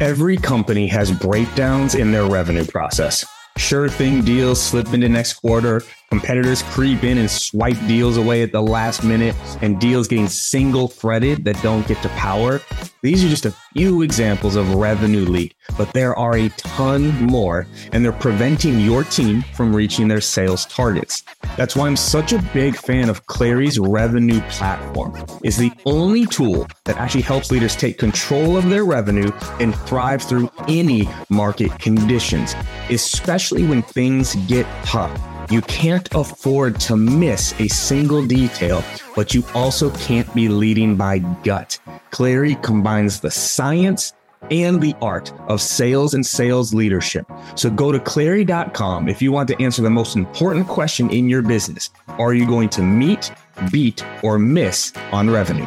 Every company has breakdowns in their revenue process. Sure thing deals slip into next quarter, competitors creep in and swipe deals away at the last minute, and deals getting single threaded that don't get to power. These are just a few examples of revenue leak, but there are a ton more, and they're preventing your team from reaching their sales targets. That's why I'm such a big fan of Clari's revenue platform. It's the only tool that actually helps leaders take control of their revenue and thrive through any market conditions, especially when things get tough. You can't afford to miss a single detail, but you also can't be leading by gut. Clary combines the science and the art of sales and sales leadership. So go to clari.com if you want to answer the most important question in your business. Are you going to meet, beat, or miss on revenue?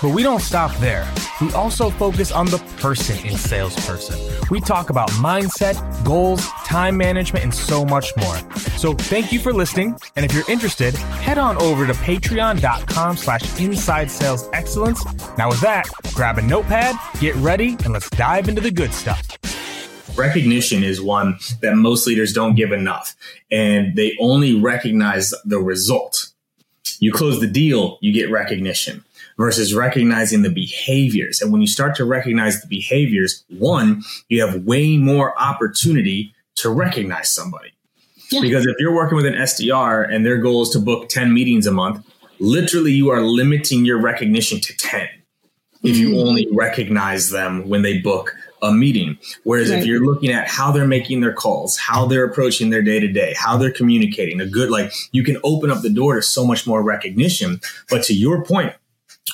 But we don't stop there. We also focus on the person in salesperson. We talk about mindset, goals, time management, and so much more. So thank you for listening. And if you're interested, head on over to patreon.com slash inside sales excellence. Now with that, grab a notepad, get ready, and let's dive into the good stuff recognition is one that most leaders don't give enough and they only recognize the result you close the deal you get recognition versus recognizing the behaviors. And when you start to recognize the behaviors, one, you have way more opportunity to recognize somebody. Yeah. Because if you're working with an SDR and their goal is to book 10 meetings a month, literally you are limiting your recognition to 10 if you mm. only recognize them when they book a meeting. Whereas right. if you're looking at how they're making their calls, how they're approaching their day to day, how they're communicating, a good, like you can open up the door to so much more recognition. But to your point,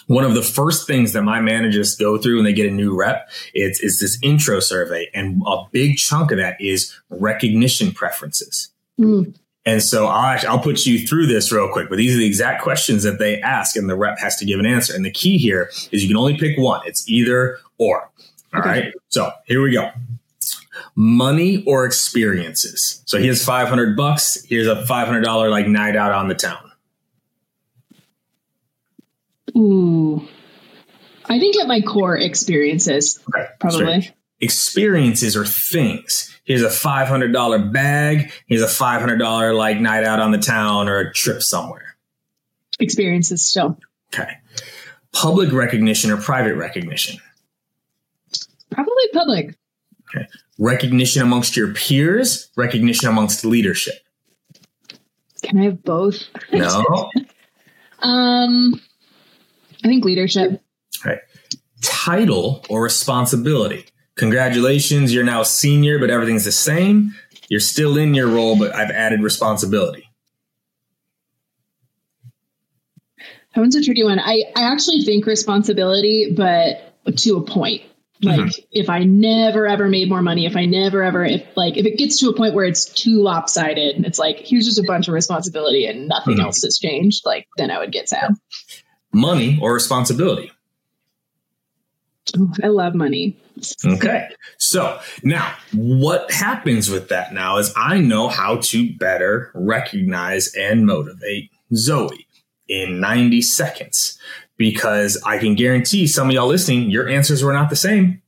one of the first things that my managers go through when they get a new rep is, is this intro survey. And a big chunk of that is recognition preferences. Mm. And so I'll, I'll put you through this real quick, but these are the exact questions that they ask and the rep has to give an answer. And the key here is you can only pick one. It's either or. All okay. right. So here we go. Money or experiences. So here's 500 bucks. Here's a $500 like night out on the town. Ooh. I think at my core experiences, okay, probably. Experiences or things. Here's a $500 bag. Here's a $500 like night out on the town or a trip somewhere. Experiences still. Okay. Public recognition or private recognition? Probably public. Okay. Recognition amongst your peers, recognition amongst leadership. Can I have both? No. um, Leadership. Right. Title or responsibility. Congratulations, you're now senior, but everything's the same. You're still in your role, but I've added responsibility. That one's a tricky one. I, I actually think responsibility, but to a point. Like mm-hmm. if I never ever made more money, if I never ever if like if it gets to a point where it's too lopsided and it's like here's just a bunch of responsibility and nothing mm-hmm. else has changed, like then I would get sad money or responsibility? I love money. Okay. So now what happens with that now is I know how to better recognize and motivate Zoe in 90 seconds because I can guarantee some of y'all listening, your answers were not the same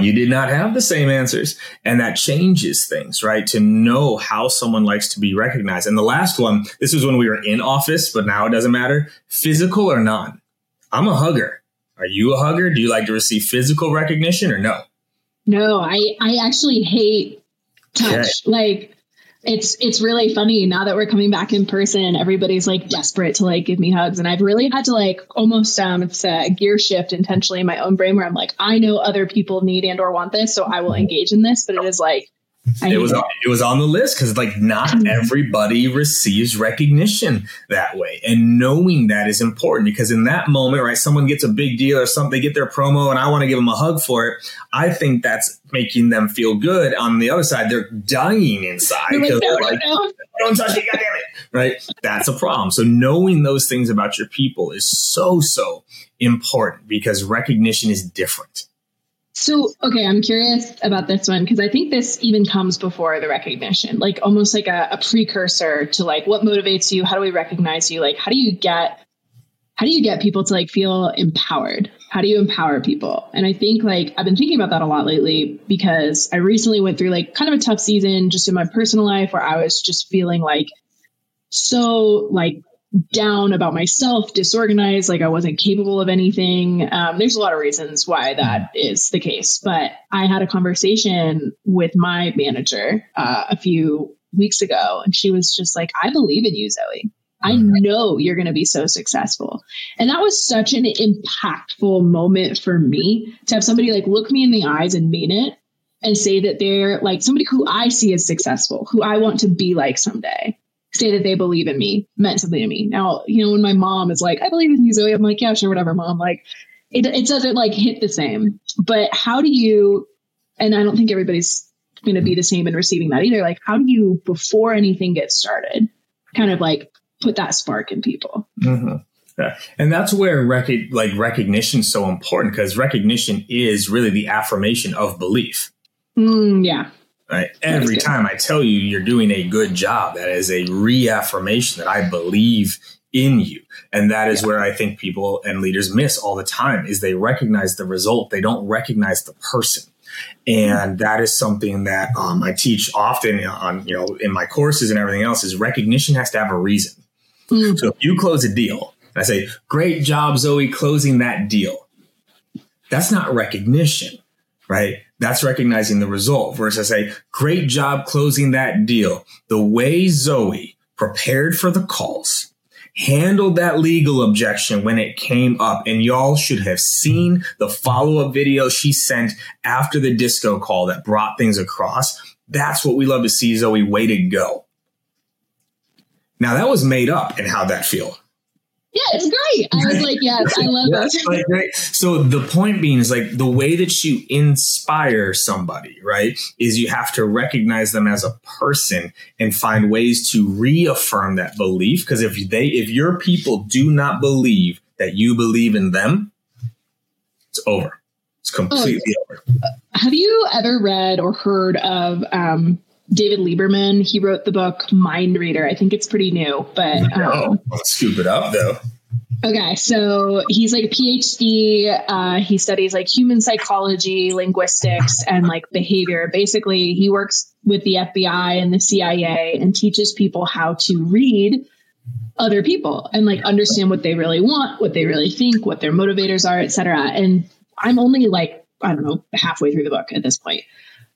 you did not have the same answers. And that changes things, right? To know how someone likes to be recognized. And the last one, this was when we were in office, but now it doesn't matter. Physical or non? I'm a hugger. Are you a hugger? Do you like to receive physical recognition or no? No, I, I actually hate touch. Okay. Like it's it's really funny now that we're coming back in person everybody's like desperate to like give me hugs and i've really had to like almost um it's a gear shift intentionally in my own brain where i'm like i know other people need and or want this so i will engage in this but it is like it was on, it was on the list because like not Mhm. everybody receives recognition that way and knowing that is important because in that moment right someone gets a big deal or something they get their promo and i want to give them a hug for it i think that's making them feel good on the other side they're dying inside like, because they're no, like no. don't touch me, goddamn it. Right? That's a problem. So knowing those things about your people is so, so important because recognition is different. So, okay, I'm curious about this one because I think this even comes before the recognition, like almost like a, a precursor to like what motivates you. How do we recognize you? Like, how do you get, how do you get people to like feel empowered? How do you empower people? And I think like I've been thinking about that a lot lately because I recently went through like kind of a tough season just in my personal life where I was just feeling like so like down about myself, disorganized, like I wasn't capable of anything. Um, there's a lot of reasons why that is the case, but I had a conversation with my manager uh, a few weeks ago, and she was just like, "I believe in you, Zoe. I know you're going to be so successful." And that was such an impactful moment for me to have somebody like look me in the eyes and mean it. And say that they're like somebody who I see as successful, who I want to be like someday say that they believe in me meant something to me. Now, you know, when my mom is like, I believe in you, Zoe, I'm like, yeah, sure, whatever, mom. Like, it, it doesn't like hit the same. But how do you, and I don't think everybody's going to be the same in receiving that either. Like, how do you, before anything gets started, kind of like put that spark in people? Yeah. And that's where rec- like recognition is so important because recognition is really the affirmation of belief. Mm, yeah. Right. Every time I tell you you're doing a good job, that is a reaffirmation that I believe in you. And that is where I think people and leaders miss all the time is they recognize the result. They don't recognize the person. And that is something that um, I teach often on, you know, in my courses and everything else is recognition has to have a reason. Mm. So if you close a deal, and I say, great job, Zoe, closing that deal. That's not recognition, right? That's recognizing the result versus I say, great job closing that deal. The way Zoe prepared for the calls, handled that legal objection when it came up, and y'all should have seen the follow up video she sent after the disco call that brought things across. That's what we love to see, Zoe. Way to go. Now that was made up, and how'd that feel? Yeah, it's great. I was like, yes, I love That's that. like great. So the point being is like the way that you inspire somebody, right? Is you have to recognize them as a person and find ways to reaffirm that belief. Because if they, if your people do not believe that you believe in them, it's over. It's completely over. Have you ever read or heard of um, David Lieberman? He wrote the book Mind Reader. I think it's pretty new, but um, let's scoop it up though. Okay, so he's like a PhD. Uh, he studies like human psychology, linguistics, and like behavior. Basically, he works with the FBI and the CIA and teaches people how to read other people and like understand what they really want, what they really think, what their motivators are, etc. And I'm only like I don't know halfway through the book at this point.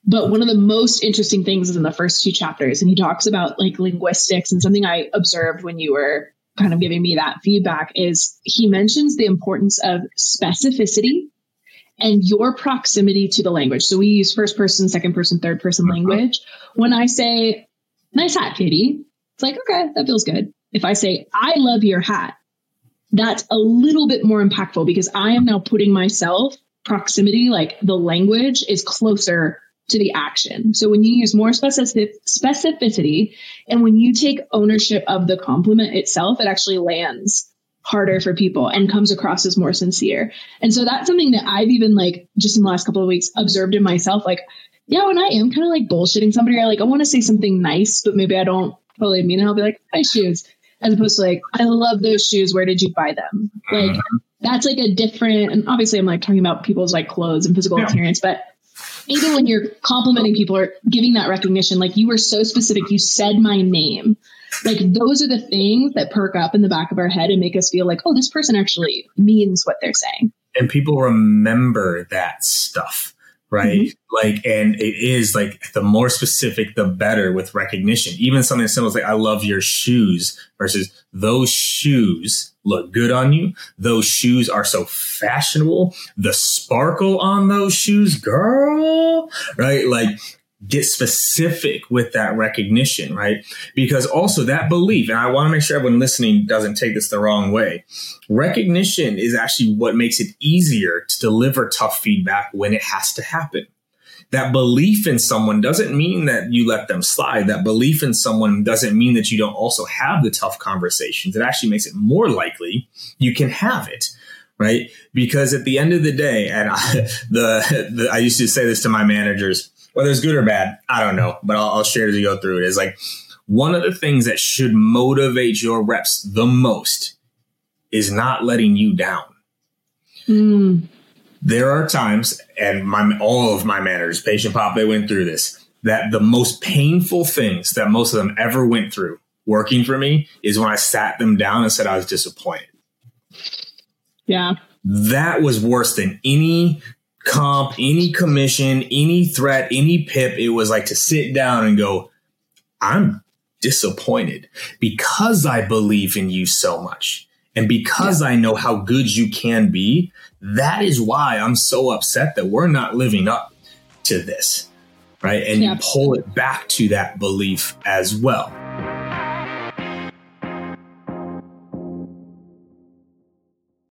But one of the most interesting things is in the first two chapters, and he talks about like linguistics and something I observed when you were kind of giving me that feedback is he mentions the importance of specificity and your proximity to the language. So we use first person, second person, third person uh-huh. language. When I say, nice hat, KD, it's like, okay, that feels good. If I say, I love your hat, that's a little bit more impactful because I am now putting myself proximity, like the language is closer to the action. So when you use more specific specificity and when you take ownership of the compliment itself, it actually lands harder for people and comes across as more sincere. And so that's something that I've even like just in the last couple of weeks observed in myself. Like, yeah, when I am kind of like bullshitting somebody, I like I want to say something nice, but maybe I don't totally mean it. I'll be like, nice shoes. As opposed to like, I love those shoes. Where did you buy them? Like mm-hmm. that's like a different and obviously I'm like talking about people's like clothes and physical Yeah. appearance, but even when you're complimenting people or giving that recognition, like you were so specific, you said my name. Like those are the things that perk up in the back of our head and make us feel like, oh, this person actually means what they're saying. and people remember that stuff right? Mm-hmm. Like and it is like the more specific the better with recognition. Even something as simple as like i love your shoes versus those shoes look good on you. Those shoes are so fashionable. The sparkle on those shoes girl right? Like get specific with that recognition, right? Because also that belief, and I want to make sure everyone listening doesn't take this the wrong way. Recognition is actually what makes it easier to deliver tough feedback when it has to happen. That belief in someone doesn't mean that you let them slide. That belief in someone doesn't mean that you don't also have the tough conversations. It actually makes it more likely you can have it right? Because at the end of the day, and I, the, the, I used to say this to my managers, whether it's good or bad, I don't know, but I'll, I'll share as we go through it. Is like one of the things that should motivate your reps the most is not letting you down. Mm. There are times, and my all of my managers, PatientPop, they went through this. That the most painful things that most of them ever went through working for me is when I sat them down and said I was disappointed. Yeah. That was worse than any comp, any commission, any threat, any pip. It was like to sit down and go, I'm disappointed because I believe in you so much. And because yeah. I know how good you can be, that is why I'm so upset that we're not living up to this. Right. And yeah. you pull it back to that belief as well.